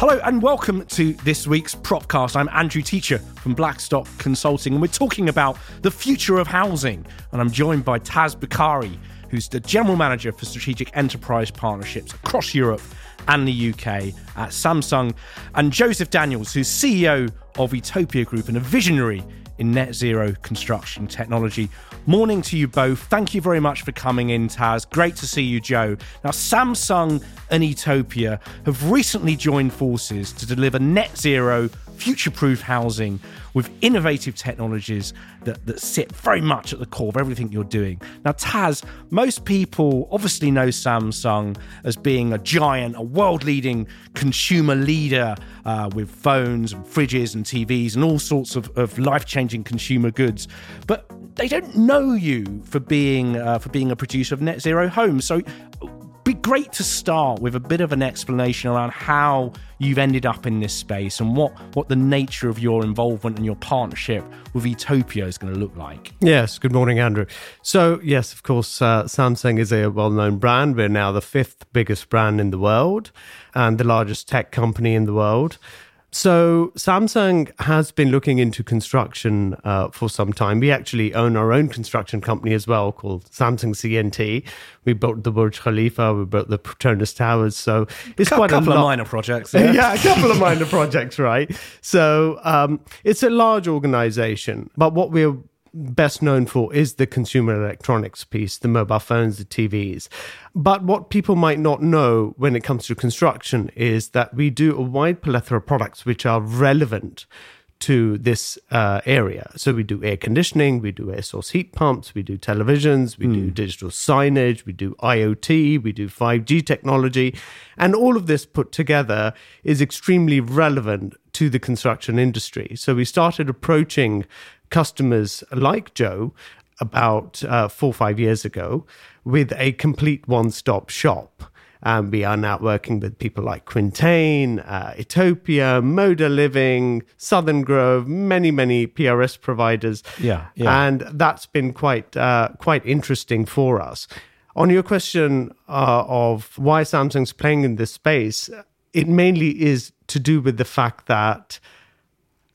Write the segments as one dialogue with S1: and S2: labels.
S1: Hello and welcome to this week's Propcast. I'm Andrew Teacher from Blackstock Consulting, and we're talking about the future of housing. And I'm joined by Taz Bukhari, who's the General Manager for Strategic Enterprise Partnerships across Europe and the UK at Samsung, and Joseph Daniels, who's CEO of Etopia Group and a visionary in net zero construction technology. Morning to you both. Thank you very much for coming in, Taz. Great to see you, Joe. Now, Samsung and Etopia have recently joined forces to deliver net zero future proof housing with innovative technologies that, that sit very much at the core of everything you're doing. Now, Taz, most people obviously know Samsung as being a giant, a world leading consumer leader uh, with phones and fridges and TVs and all sorts of, of life changing consumer goods. But they don't know you for being uh, for being a producer of net zero homes. So great to start with a bit of an explanation around how you've ended up in this space and what, what the nature of your involvement and your partnership with Etopia is going to look like.
S2: Yes, good morning, Andrew. So, yes, of course, uh, Samsung is a well known brand. We're now the fifth biggest brand in the world and the largest tech company in the world. So Samsung has been looking into construction uh, for some time. We actually own our own construction company as well called Samsung C&T. We built the Burj Khalifa, we built the Petronas Towers. So
S1: it's a quite couple a couple of minor projects.
S2: Yeah? yeah, a couple of minor projects, right? So um, it's a large organization. But what we're best known for is the consumer electronics piece, the mobile phones, the TVs. But what people might not know when it comes to construction is that we do a wide plethora of products which are relevant to this uh, area. So we do air conditioning, we do air source heat pumps, we do televisions, we mm. do hmm. digital signage, we do IoT, we do 5G technology. And all of this put together is extremely relevant to the construction industry. So we started approaching customers like Joe about uh, four or five years ago with a complete one stop shop. Um, we are now working with people like Quintain, uh, Etopia, Moda Living, Southern Grove, many, many PRS providers.
S1: Yeah, yeah.
S2: And that's been quite, uh, quite interesting for us. On your question uh, of why Samsung's playing in this space, it mainly is to do with the fact that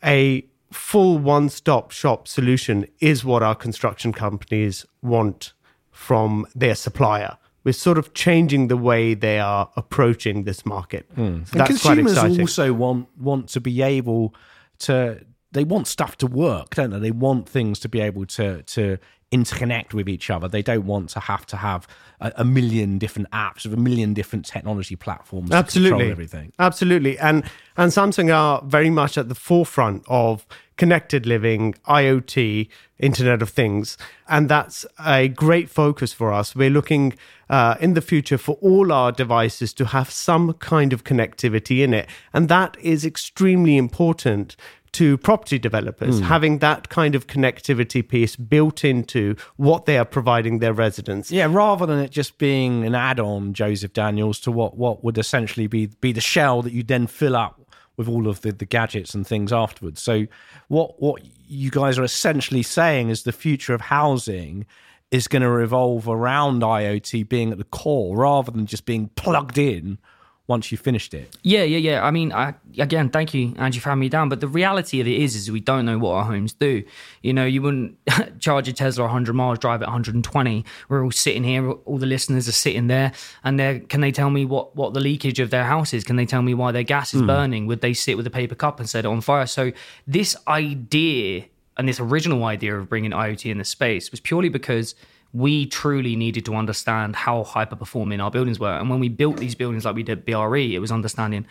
S2: a full one stop shop solution is what our construction companies want from their supplier. We're sort of changing the way they are approaching this market.
S1: Mm. So and consumers also want want to be able to they want stuff to work, don't they? They want things to be able to to interconnect with each other. They don't want to have to have a, a million different apps of a million different technology platforms.
S2: Absolutely,
S1: everything.
S2: Absolutely, and and Samsung are very much at the forefront of connected living, IoT, Internet of Things, and that's a great focus for us. We're looking uh, in the future for all our devices to have some kind of connectivity in it, and that is extremely important to property developers, mm. having that kind of connectivity piece built into what they are providing their residents.
S1: Yeah, rather than it just being an add-on, Joseph Daniels, to what, what would essentially be be the shell that you then fill up with all of the, the gadgets and things afterwards. So what what you guys are essentially saying is the future of housing is going to revolve around IoT being at the core rather than just being plugged in once you finished it.
S3: Yeah, yeah, yeah. I mean, I, again, thank you, Angie, for having me down. But the reality of it is, is we don't know what our homes do. You know, you wouldn't charge a Tesla 100 miles, drive at 120. We're all sitting here, all the listeners are sitting there, and they can they tell me what what the leakage of their house is? Can they tell me why their gas is mm. burning? Would they sit with a paper cup and set it on fire? So this idea and this original idea of bringing IoT in the space was purely because we truly needed to understand how hyper performing our buildings were. And when we built these buildings like we did BRE, it was understanding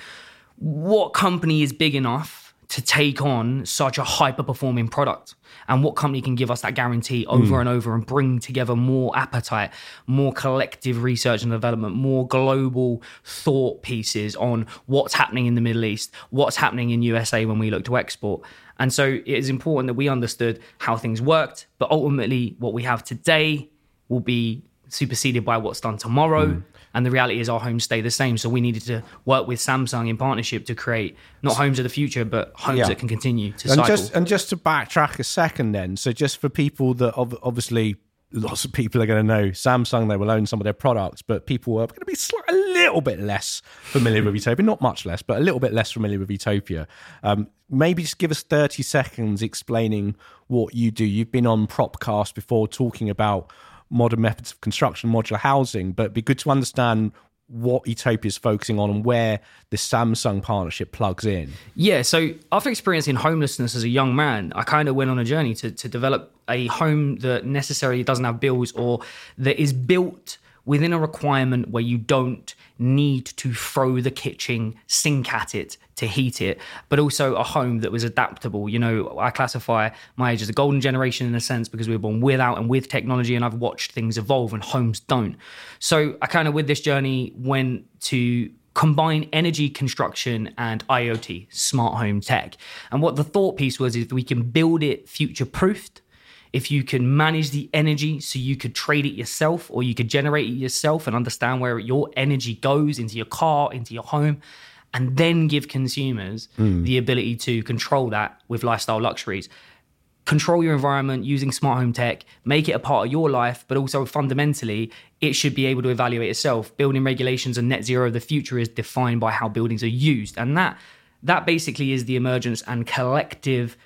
S3: what company is big enough to take on such a hyper performing product and what company can give us that guarantee over mm. and over and bring together more appetite, more collective research and development, more global thought pieces on what's happening in the Middle East, what's happening in USA when we look to export. And so it is important that we understood how things worked, but ultimately what we have today will be superseded by what's done tomorrow. Mm. And the reality is, our homes stay the same. So we needed to work with Samsung in partnership to create not homes of the future, but homes yeah. that can continue to
S1: and
S3: cycle.
S1: Just, and just to backtrack a second, then, so just for people that obviously lots of people are going to know Samsung, they will own some of their products, but people are going to be a little little bit less familiar with Etopia, not much less, but a little bit less familiar with Etopia. Um, maybe just give us 30 seconds explaining what you do. You've been on Propcast before talking about modern methods of construction, modular housing, but it'd be good to understand what Etopia is focusing on and where the Samsung partnership plugs in.
S3: Yeah, so after experiencing homelessness as a young man, I kind of went on a journey to, to develop a home that necessarily doesn't have bills or that is built within a requirement where you don't need to throw the kitchen sink at it to heat it, but also a home that was adaptable. You know, I classify my age as a golden generation in a sense because we were born without and with technology, and I've watched things evolve and homes don't. So I kind of, with this journey, went to combine energy construction and IoT, smart home tech. And what the thought piece was is we can build it future proofed if you can manage the energy so you could trade it yourself or you could generate it yourself and understand where your energy goes into your car, into your home, and then give consumers mm. the ability to control that with lifestyle luxuries. Control your environment using smart home tech, make it a part of your life, but also fundamentally, it should be able to evaluate itself. Building regulations and net zero of the future is defined by how buildings are used. And that that basically is the emergence and collective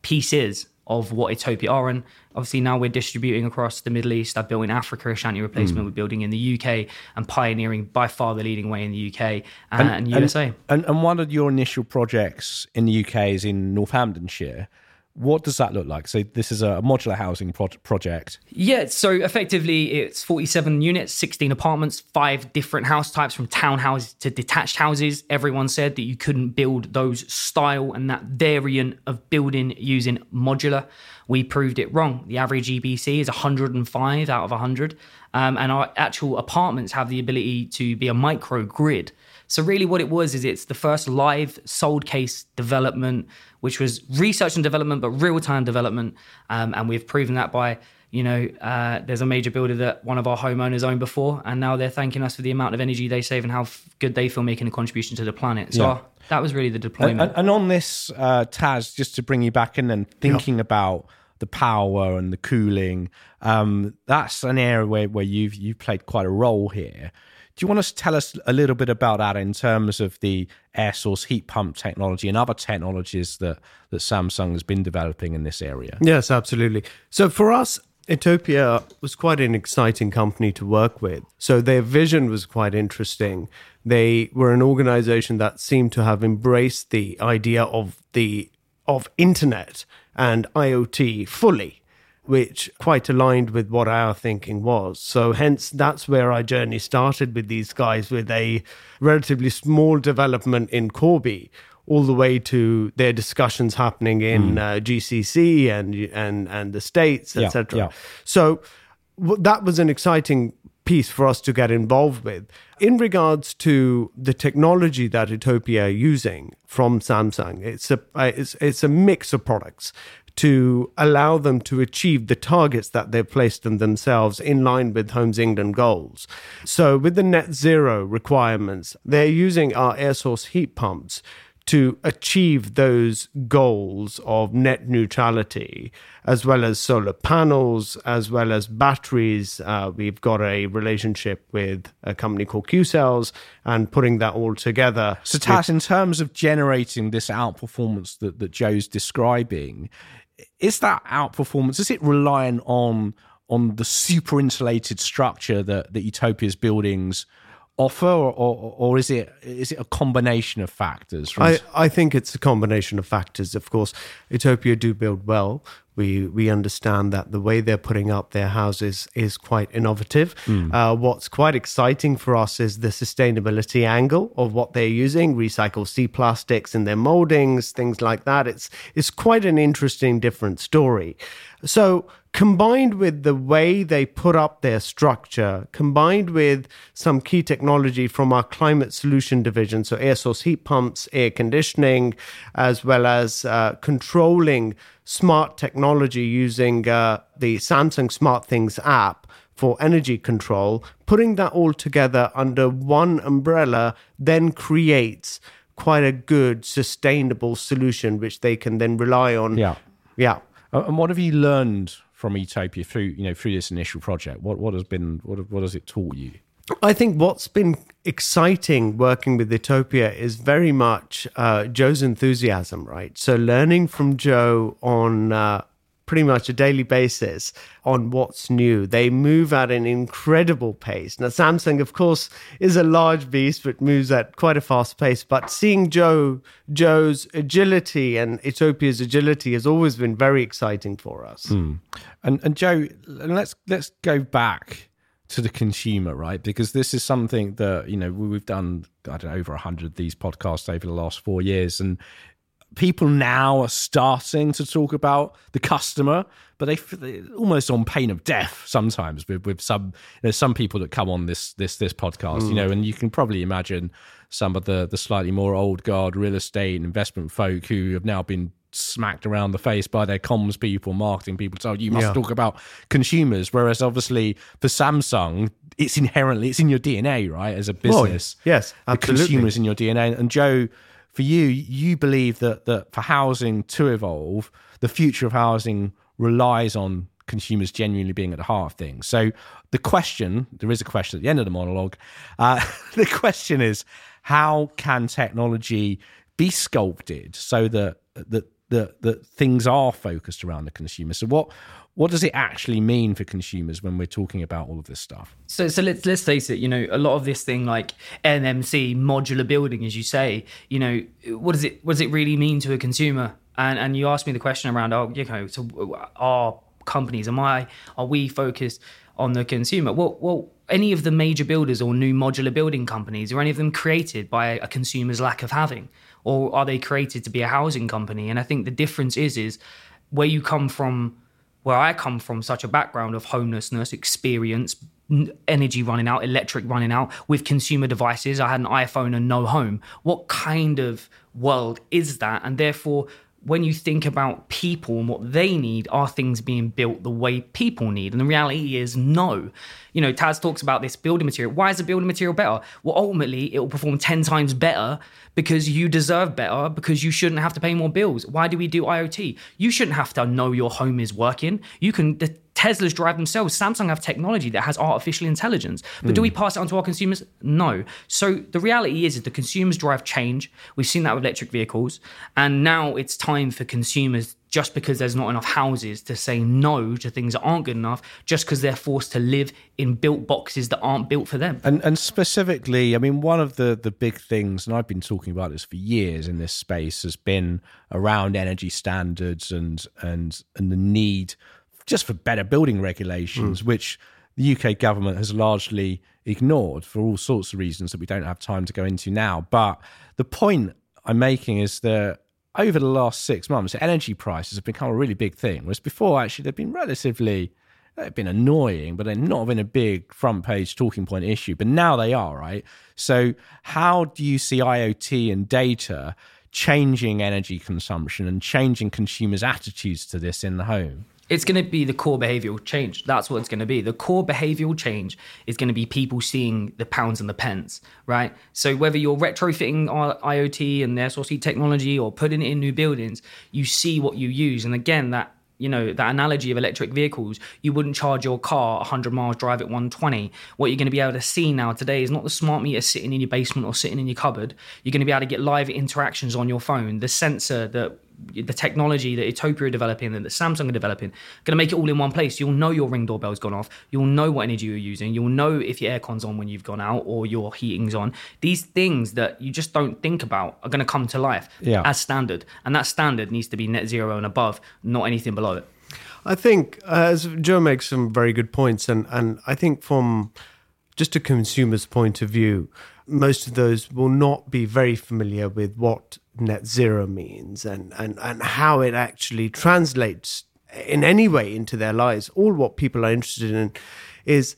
S3: pieces of what Etopia are. And obviously now we're distributing across the Middle East. I've built in Africa, Ashanti replacement. Mm. We're building in the UK and pioneering by far the leading way in the UK and, and, and USA.
S1: And, and, one of your initial projects in the UK is in Northamptonshire. What does that look like? So this is a modular housing pro- project.
S3: Yeah, so effectively it's 47 units, 16 apartments, five different house types from townhouses to detached houses. Everyone said that you couldn't build those style and that variant of building using modular. We proved it wrong. The average EPC is 105 out of 100, um, and our actual apartments have the ability to be a micro grid. So really, what it was is it's the first live sold case development, which was research and development, but real time development, um, and we've proven that by you know, uh, there's a major builder that one of our homeowners owned before, and now they're thanking us for the amount of energy they save and how f- good they feel making a contribution to the planet. So yeah. our, that was really the deployment.
S1: And, and on this, uh, Taz, just to bring you back in and thinking yeah. about the power and the cooling, um, that's an area where, where you've you've played quite a role here. Do you want to tell us a little bit about that in terms of the air source heat pump technology and other technologies that, that Samsung has been developing in this area?
S2: Yes, absolutely. So for us, Etopia was quite an exciting company to work with. So their vision was quite interesting. They were an organization that seemed to have embraced the idea of the of internet and IoT fully which quite aligned with what our thinking was. So, hence, that's where our journey started with these guys with a relatively small development in Corby. All the way to their discussions happening in mm. uh, GCC and and and the states, etc. Yeah, yeah. So that was an exciting piece for us to get involved with. In regards to the technology that Etopia are using from Samsung, it's a it's, it's a mix of products to allow them to achieve the targets that they've placed on themselves in line with Homes England goals. So, with the net zero requirements, they're using our air source heat pumps to achieve those goals of net neutrality, as well as solar panels, as well as batteries. Uh, we've got a relationship with a company called Q Cells and putting that all together.
S1: So, Taz, in terms of generating this outperformance that, that Joe's describing, is that outperformance? Is it relying on on the super insulated structure that that Etopia's buildings offer, or, or, or is it is it a combination of factors?
S2: I, I think it's a combination of factors. Of course, Etopia do build well. We we understand that the way they're putting up their houses is quite innovative. Mm. Uh, what's quite exciting for us is the sustainability angle of what they're using, recycled sea plastics in their moldings, things like that. It's it's quite an interesting, different story. So combined with the way they put up their structure, combined with some key technology from our climate solution division, so air source heat pumps, air conditioning, as well as uh, controlling smart technology using uh, the Samsung Smart Things app for energy control, putting that all together under one umbrella then creates quite a good sustainable solution which they can then rely on.
S1: Yeah.
S2: Yeah.
S1: And what have you learned from Etopia through you know through this initial project? What what has been what what has it taught you?
S2: I think what's been exciting working with Etopia is very much uh, Joe's enthusiasm, right? So learning from Joe on uh, pretty much a daily basis on what's new. They move at an incredible pace. Now, Samsung, of course, is a large beast, but moves at quite a fast pace. But seeing Joe, Joe's agility and Etopia's agility has always been very exciting for us.
S1: Mm. And and Joe, let's let's go back to the consumer, right? Because this is something that you know we've done. I don't know over hundred of these podcasts over the last four years, and people now are starting to talk about the customer, but they almost on pain of death sometimes with with some there's some people that come on this this this podcast, mm. you know, and you can probably imagine some of the the slightly more old guard real estate investment folk who have now been smacked around the face by their comms people, marketing people, So you must yeah. talk about consumers. Whereas obviously for Samsung, it's inherently it's in your DNA, right? As a business,
S2: well, yes,
S1: absolutely. the consumer is in your DNA. And Joe for you, you believe that that for housing to evolve, the future of housing relies on consumers genuinely being at the heart of things. So the question, there is a question at the end of the monologue. Uh, the question is, how can technology be sculpted so that that that that things are focused around the consumer? So what what does it actually mean for consumers when we're talking about all of this stuff?
S3: So, so let's let's face it. You know, a lot of this thing like MMC modular building, as you say. You know, what does it what does it really mean to a consumer? And and you asked me the question around, oh, you know, so are companies, am I, are we focused on the consumer? Well, well, any of the major builders or new modular building companies, are any of them created by a consumer's lack of having, or are they created to be a housing company? And I think the difference is is where you come from where I come from, such a background of homelessness, experience, energy running out, electric running out with consumer devices. I had an iPhone and no home. What kind of world is that? And therefore, when you think about people and what they need, are things being built the way people need? And the reality is no. You know, Taz talks about this building material. Why is the building material better? Well, ultimately, it will perform 10 times better because you deserve better, because you shouldn't have to pay more bills. Why do we do IoT? You shouldn't have to know your home is working. You can, the Teslas drive themselves. Samsung have technology that has artificial intelligence. But mm. do we hmm. pass it on to our consumers? No. So the reality is, is the consumers drive change. We've seen that with electric vehicles. And now it's time for consumers, just because there's not enough houses, to say no to things that aren't good enough, just because they're forced to live in built boxes that aren't built for them.
S1: And and specifically, I mean, one of the the big things, and I've been talking about this for years in this space, has been around energy standards and and and the need just for better building regulations, mm. which the UK government has largely ignored for all sorts of reasons that we don't have time to go into now. But the point I'm making is that over the last six months, energy prices have become a really big thing. Whereas before, actually, they've been relatively, they've been annoying, but they're not been a big front page talking point issue. But now they are, right? So, how do you see IoT and data changing energy consumption and changing consumers' attitudes to this in the home?
S3: It's going to be the core behavioral change. That's what it's going to be. The core behavioral change is going to be people seeing the pounds and the pence, right? So whether you're retrofitting IoT and their SOC technology or putting it in new buildings, you see what you use. And again, that you know that analogy of electric vehicles you wouldn't charge your car 100 miles drive at 120 what you're going to be able to see now today is not the smart meter sitting in your basement or sitting in your cupboard you're going to be able to get live interactions on your phone the sensor that the technology that Etopia are developing and that Samsung are developing, going to make it all in one place. You'll know your ring doorbell's gone off. You'll know what energy you're using. You'll know if your aircon's on when you've gone out or your heating's on. These things that you just don't think about are going to come to life yeah. as standard, and that standard needs to be net zero and above, not anything below it.
S2: I think uh, as Joe makes some very good points, and and I think from just a consumer's point of view, most of those will not be very familiar with what net zero means and, and, and how it actually translates in any way into their lives. All what people are interested in is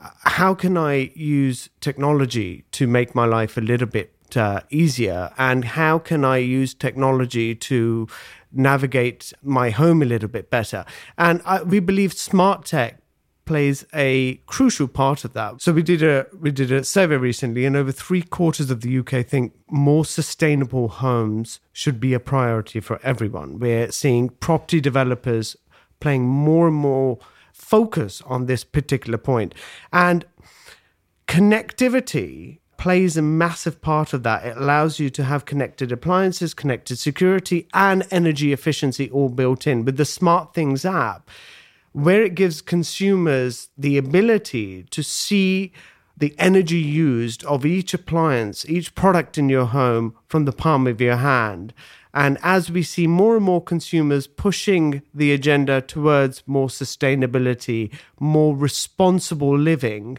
S2: uh, how can I use technology to make my life a little bit uh, easier and how can I use technology to navigate my home a little bit better. And I, we believe smart tech plays a crucial part of that. So we did a we did a survey recently, and over three quarters of the UK think more sustainable homes should be a priority for everyone. We're seeing property developers playing more and more focus on this particular point, and connectivity plays a massive part of that. It allows you to have connected appliances, connected security, and energy efficiency all built in. With the Smart Things app, where it gives consumers the ability to see the energy used of each appliance, each product in your home from the palm of your hand. And as we see more and more consumers pushing the agenda towards more sustainability, more responsible living,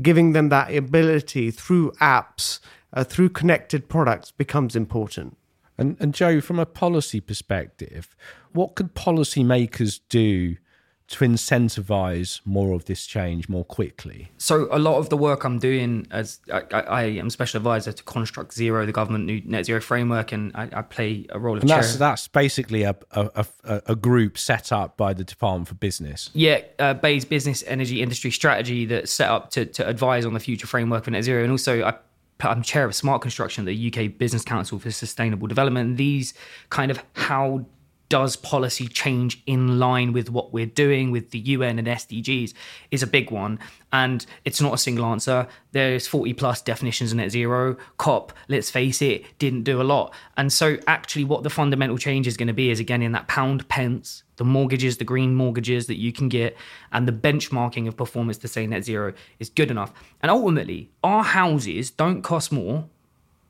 S2: giving them that ability through apps, uh, through connected products becomes important.
S1: And, and Joe, from a policy perspective, what could policymakers do to incentivize more of this change more quickly?
S3: So a lot of the work I'm doing as I, I am special advisor to Construct Zero, the government new net zero framework, and I, I play a role of
S1: and
S3: chair.
S1: that's that's basically a, a, a, a group set up by the Department for Business.
S3: Yeah, uh, BEIS business energy industry strategy that's set up to, to advise on the future framework of net zero, and also I I'm chair of Smart Construction, the UK Business Council for Sustainable Development. And these kind of how does policy change in line with what we're doing with the UN and SDGs is a big one. And it's not a single answer. There's 40 plus definitions of net zero. COP, let's face it, didn't do a lot. And so, actually, what the fundamental change is going to be is again in that pound pence, the mortgages, the green mortgages that you can get, and the benchmarking of performance to say net zero is good enough. And ultimately, our houses don't cost more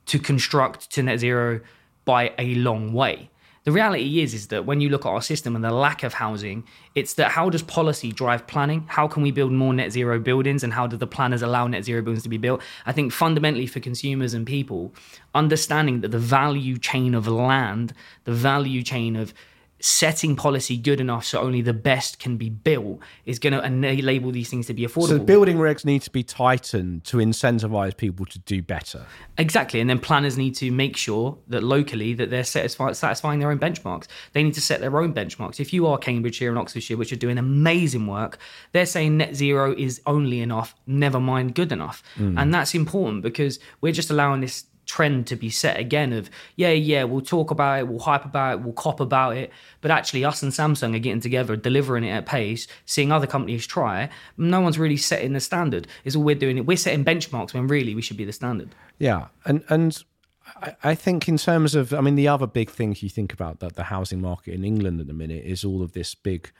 S3: to construct to net zero by a long way the reality is is that when you look at our system and the lack of housing it's that how does policy drive planning? How can we build more net zero buildings and how do the planners allow net zero buildings to be built? I think fundamentally for consumers and people understanding that the value chain of land the value chain of setting policy good enough so only the best can be built is going to enable these things to be affordable.
S1: So building regs need to be tightened to incentivize people to do better.
S3: Exactly, and then planners need to make sure that locally that they're satisfy, satisfying their own benchmarks. They need to set their own benchmarks. If you are Cambridgeshire and Oxfordshire, which are doing amazing work, they're saying net zero is only enough, never mind good enough, mm. and that's important because we're just allowing this trend to be set again of yeah yeah we'll talk about it we'll hype about it we'll cop about it. But actually us and samsung are getting together delivering it at pace seeing other companies try. No one's really setting the standard. Is all we're doing. We're setting benchmarks when really we should be the standard.
S1: Yeah and and I think in terms of, I mean, the other big things you think about that the housing market in England at the minute is all of this big,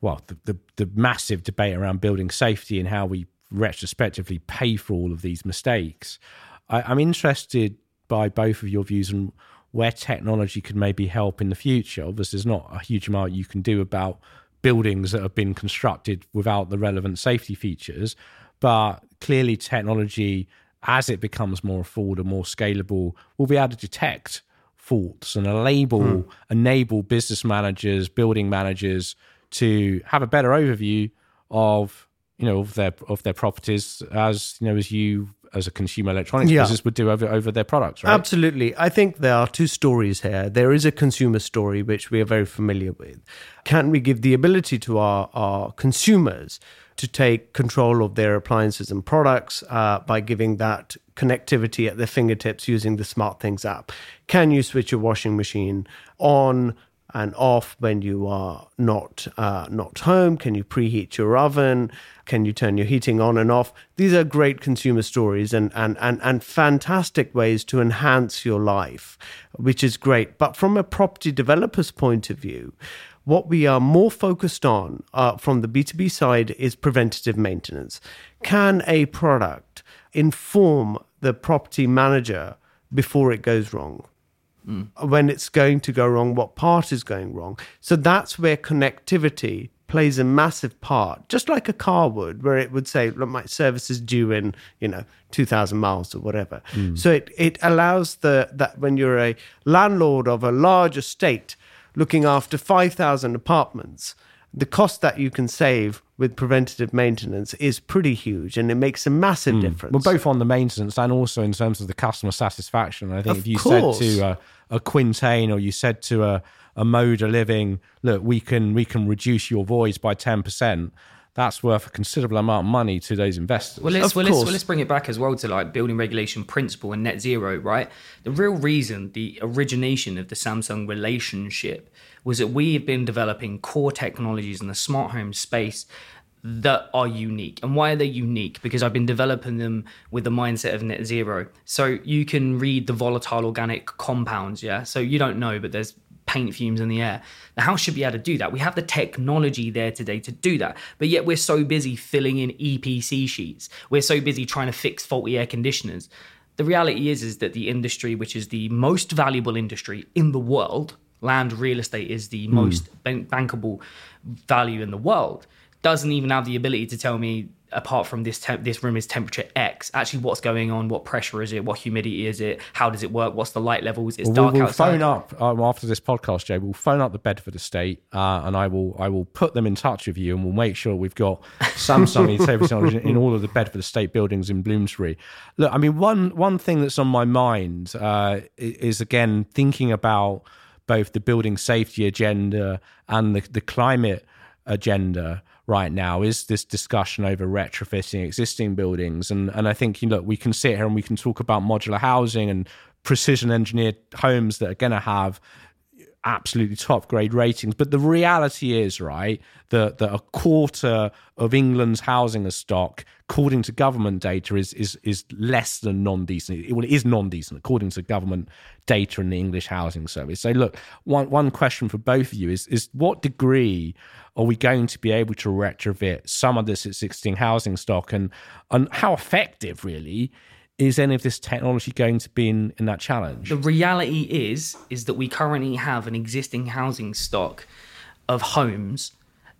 S1: well, the, the, the massive debate around building safety and how we retrospectively pay for all of these mistakes. I, am interested by both of your views on where technology could maybe help in the future. Obviously, there's not a huge amount you can do about buildings that have been constructed without the relevant safety features, but clearly, technology, as it becomes more affordable, more scalable, will be able to detect faults and enable hmm. enable business managers, building managers to have a better overview of you know of their of their properties as you know as you as a consumer electronics yeah. business would do over, over their products, right?
S2: Absolutely. I think there are two stories here. There is a consumer story, which we are very familiar with. Can we give the ability to our, our consumers to take control of their appliances and products uh, by giving that connectivity at their fingertips using the Smart Things app? Can you switch your washing machine on? And off when you are not uh, not home? Can you preheat your oven? Can you turn your heating on and off? These are great consumer stories and and and, and fantastic ways to enhance your life, which is great. But from a property developer's point of view, what we are more focused on uh, from the B2B side is preventative maintenance. Can a product inform the property manager before it goes wrong? Mm. when it's going to go wrong, what part is going wrong. So that's where connectivity plays a massive part, just like a car would, where it would say, look, my service is due in, you know, 2,000 miles or whatever. Mm. So it, it allows the that when you're a landlord of a large estate looking after 5,000 apartments, the cost that you can save with preventative maintenance is pretty huge and it makes a massive mm. difference.
S1: Well, both on the maintenance and also in terms of the customer satisfaction. I think of if you course. said to a, a Quintain or you said to a, a Moda Living, look, we can we can reduce your voids by 10%, that's worth a considerable amount of money to those investors.
S3: Well, let's, well, let's, well, let's bring it back as well to like building regulation principle and net zero, right? The real reason, the origination of the Samsung relationship was that we have been developing core technologies in the smart home space that are unique. And why are they unique? Because I've been developing them with the mindset of net zero. So you can read the volatile organic compounds, yeah? So you don't know, but there's paint fumes in the air. The house should be able to do that. We have the technology there today to do that. But yet we're so busy filling in EPC sheets. We're so busy trying to fix faulty air conditioners. The reality is is that the industry which is the most valuable industry in the world, land real estate is the hmm. most bankable value in the world, doesn't even have the ability to tell me apart from this temp- this room is temperature X. Actually, what's going on? What pressure is it? What humidity is it? How does it work? What's the light levels? It's well, dark
S1: we'll,
S3: we'll outside.
S1: phone up um, after this podcast, Jay. We'll phone up the Bedford estate, uh, and I will I will put them in touch with you, and we'll make sure we've got Samsung technology in all of the Bedford estate buildings in Bloomsbury. Look, I mean one one thing that's on my mind uh, is again thinking about both the building safety agenda and the, the climate agenda right now is this discussion over retrofitting existing buildings. And and I think you know we can sit here and we can talk about modular housing and precision engineered homes that are going to have absolutely top grade ratings. But the reality is, right, that, that a quarter of England's housing stock, according to government data, is is is less than non decent. It, Well, it is non decent according to government data in the English Housing Survey. So, look, one one question for both of you is is what degree are we going to be able to retrofit some of this existing housing stock, and and how effective really is any of this technology going to be in, in that challenge?
S3: The reality is is that we currently have an existing housing stock of homes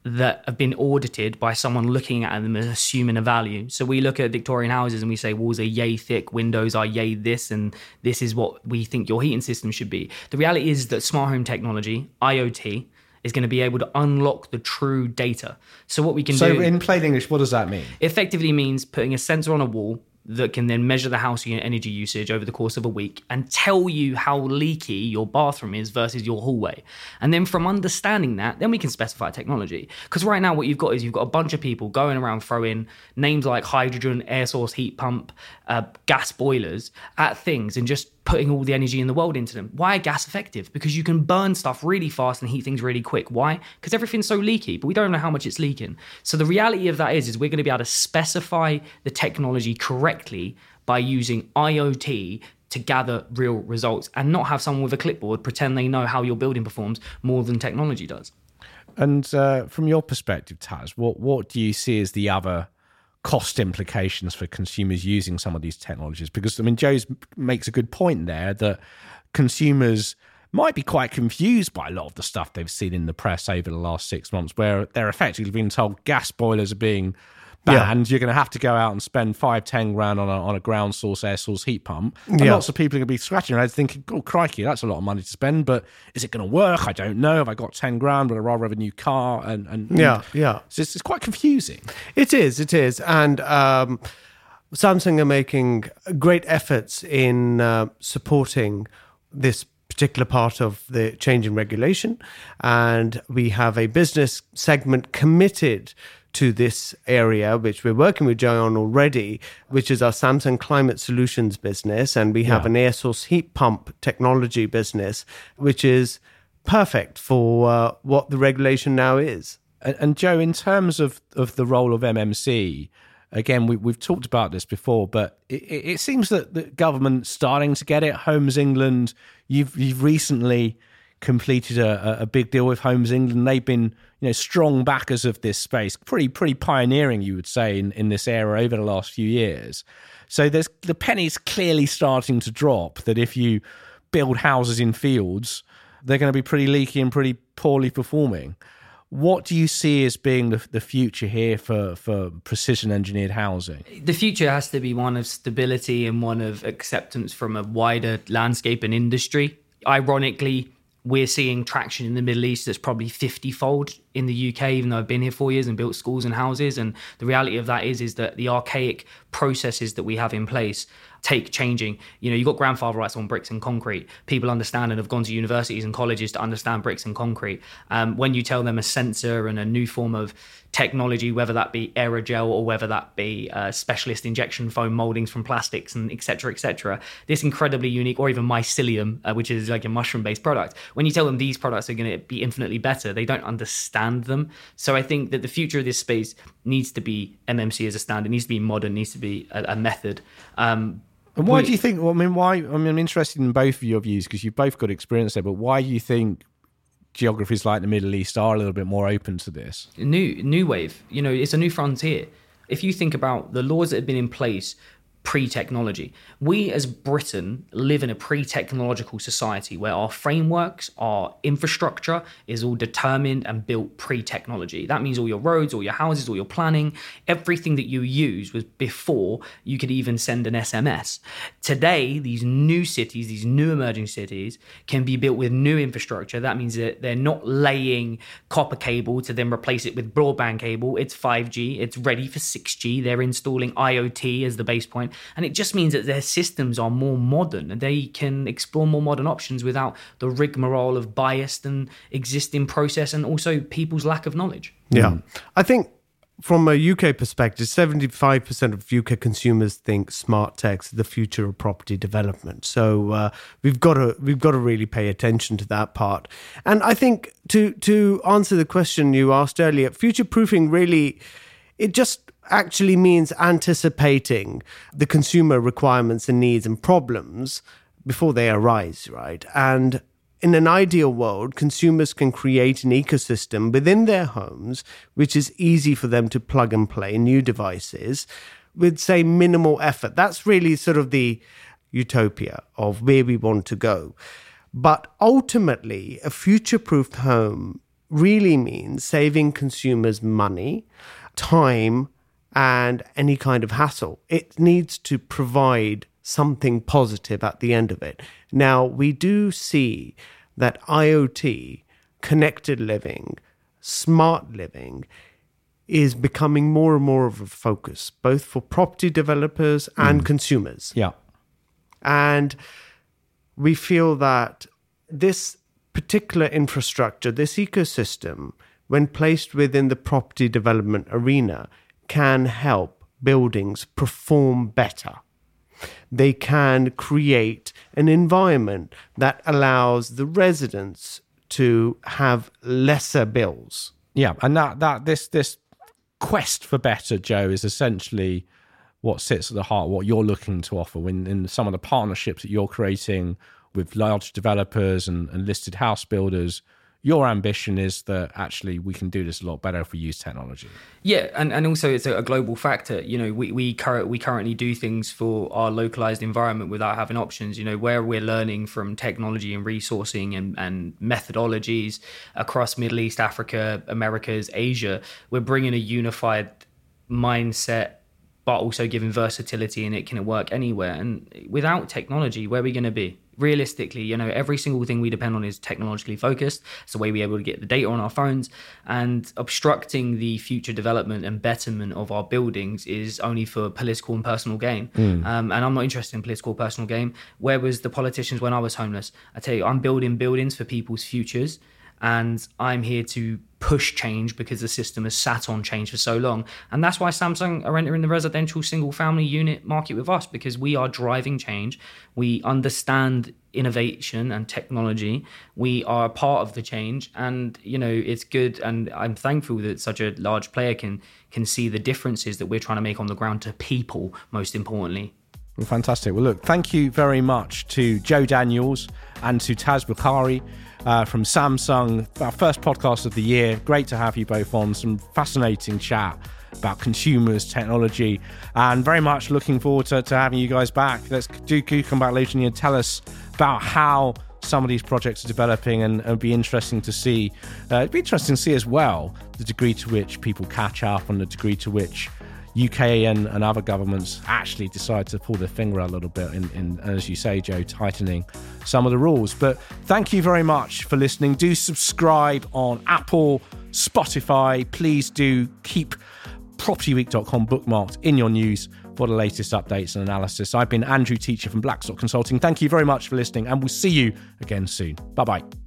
S3: that have been audited by someone looking at them and assuming a value. So we look at Victorian houses and we say walls are yay thick, windows are yay this, and this is what we think your heating system should be. The reality is that smart home technology, IoT, is going to be able to unlock the true data. So what we can
S1: so
S3: do.
S1: So in plain English, what does that mean?
S3: Effectively means putting a sensor on a wall that can then measure the house unit energy usage over the course of a week and tell you how leaky your bathroom is versus your hallway. And then from understanding that, then we can specify technology. Because right now, what you've got is you've got a bunch of people going around throwing names like hydrogen, air source heat pump, uh, gas boilers at things and just putting all the energy in the world into them. Why are gas effective? Because you can burn stuff really fast and heat things really quick. Why? Because everything's so leaky, but we don't know how much it's leaking. So the reality of that is, is we're going to be able to specify the technology correctly by using IoT to gather real results and not have someone with a clipboard pretend they know how your building performs more than technology does.
S1: And uh, from your perspective, Taz, what what do you see as the other cost implications for consumers using some of these technologies? Because I mean Joe's makes a good point there that consumers might be quite confused by a lot of the stuff they've seen in the press over the last 6 months where they're effectively being told gas boilers are being banned, yeah. you're going to have to go out and spend five, ten grand on a, on a ground source, air source heat pump. And yeah. lots of people are going to be scratching their heads thinking, oh, crikey, that's a lot of money to spend, but is it going to work? I don't know. Have I got 10 grand? Would I rather have a new car? And, and
S2: Yeah, yeah.
S1: So it's, it's quite confusing.
S2: It is, it is. And, um, Samsung are making great efforts in uh, supporting this particular part of the change in regulation. And we have a business segment committed to this area, which we're working with Joe on already, which is our Samsung Climate Solutions business. And we have yeah. an air source heat pump technology business, which is perfect for uh, what the regulation now is.
S1: And, and, Joe, in terms of, of the role of MMC, again, we, have talked about this before, but it, it seems that the government's starting to get it. Homes England, you've you've recently completed a, a big deal with Homes England. They've been you know strong backers of this space, pretty pretty pioneering, you would say, in, in this era over the last few years. So there's the penny's clearly starting to drop that if you build houses in fields, they're going to be pretty leaky and pretty poorly performing. What do you see as being the, the future here for, for precision engineered housing?
S3: The future has to be one of stability and one of acceptance from a wider landscape and industry. Ironically, we're seeing traction in the Middle East that's probably 50 fold in the UK, even though I've been here four years and built schools and houses. And the reality of that is, is that the archaic processes that we have in place take changing. You know, you've got grandfather rights on bricks and concrete. People understand and have gone to universities and colleges to understand bricks and concrete. Um, when you tell them a sensor and a new form of technology, whether that be aerogel or whether that be uh, specialist injection foam moldings from plastics and etc. etc. This incredibly unique, or even mycelium, uh, which is like a mushroom based product. When you tell them these products are going to be infinitely better, they don't understand them. So I think that the future of this space needs to be MMC as a standard, needs to be modern, needs to be a, a method. Um,
S1: and why we, do you think? Well, I mean, why? I mean, I'm interested in both of your views because you've both got experience there. But why do you think geographies like the Middle East are a little bit more open to this?
S3: New, new wave. You know, it's a new frontier. If you think about the laws that have been in place pre technology. We as Britain live in a pre technological society where our frameworks, our infrastructure is all determined and built pre technology. That means all your roads, all your houses, all your planning, everything that you use was before you could even send an SMS. Today, these new cities, these new emerging cities, can be built with new infrastructure. That means that they're not laying copper cable to then replace it with broadband cable. It's 5G, it's ready for 6G. They're installing IoT as the base point and it just means that their systems are more modern and they can explore more modern options without the rigmarole of biased and existing process and also people's lack of knowledge.
S2: Yeah. Mm. I think from a UK perspective, 75% of UK consumers think smart tech is the future of property development. So uh, we've got to we've got to really pay attention to that part. And I think to to answer the question you asked earlier, future proofing really it just actually means anticipating the consumer requirements and needs and problems before they arise, right? And in an ideal world, consumers can create an ecosystem within their homes which is easy for them to plug and play new devices with, say, minimal effort. That's really sort of the utopia of where we want to go. But ultimately, a future proofed home really means saving consumers money, time, and any kind of hassle. It needs to provide something positive at the end of it. Now, we do see that IoT, connected living, smart living, is becoming more and more of a focus, both for property developers and mm. consumers.
S1: Yeah.
S2: And we feel that this particular infrastructure, this ecosystem, when placed within the property development arena, can help buildings perform better. They can create an environment that allows the residents to have lesser bills.
S1: Yeah, and that that this this quest for better, Joe, is essentially what sits at the heart what you're looking to offer when in some of the partnerships that you're creating with large developers and, and listed house builders your ambition is that actually we can do this a lot better if we use technology.
S3: Yeah, and, and also it's a, global factor. You know, we we, cur- we currently do things for our localized environment without having options. You know, where we're learning from technology and resourcing and, and methodologies across Middle East, Africa, Americas, Asia, we're bringing a unified mindset but also giving versatility and it can work anywhere. And without technology, where are we going to be? realistically, you know, every single thing we depend on is technologically focused. It's the way we're able to get the data on our phones. And obstructing the future development and betterment of our buildings is only for political and personal gain. Mm. Um, and I'm not interested in political personal gain. Where was the politicians when I was homeless? I tell you, I'm building buildings for people's futures and I'm here to push change because the system has sat on change for so long. And that's why Samsung are entering the residential single family unit market with us because we are driving change. We understand innovation and technology. We are part of the change and you know it's good and I'm thankful that such a large player can can see the differences that we're trying to make on the ground to people most importantly.
S1: Well, fantastic. Well, look, thank you very much to Joe Daniels and to Taz Bukhari uh, from Samsung, our first podcast of the year. Great to have you both on. Some fascinating chat about consumers, technology, and very much looking forward to, to having you guys back. Let's do, do come back later and tell us about how some of these projects are developing and it'll be interesting to see. Uh, it'd be interesting to see as well the degree to which people catch up and the degree to which UK and, and other governments actually decide to pull their finger a little bit in, in, as you say, Joe, tightening some of the rules. But thank you very much for listening. Do subscribe on Apple, Spotify. Please do keep propertyweek.com bookmarked in your news for the latest updates and analysis. I've been Andrew Teacher from Blackstock Consulting. Thank you very much for listening, and we'll see you again soon. Bye bye.